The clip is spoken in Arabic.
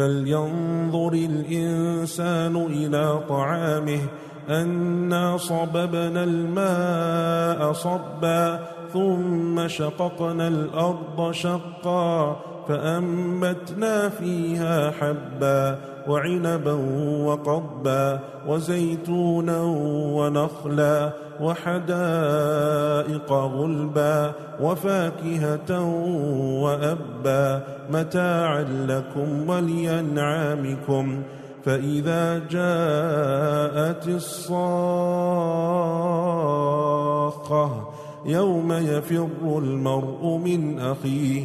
فلينظر الإنسان إلى طعامه أنا صببنا الماء صبا ثم شققنا الأرض شقا فأنبتنا فيها حبا وعنبا وقضبا وزيتونا ونخلا وحدائق غلبا وفاكهة وأبا متاعا لكم ولينعامكم فإذا جاءت الصاخة يوم يفر المرء من أخيه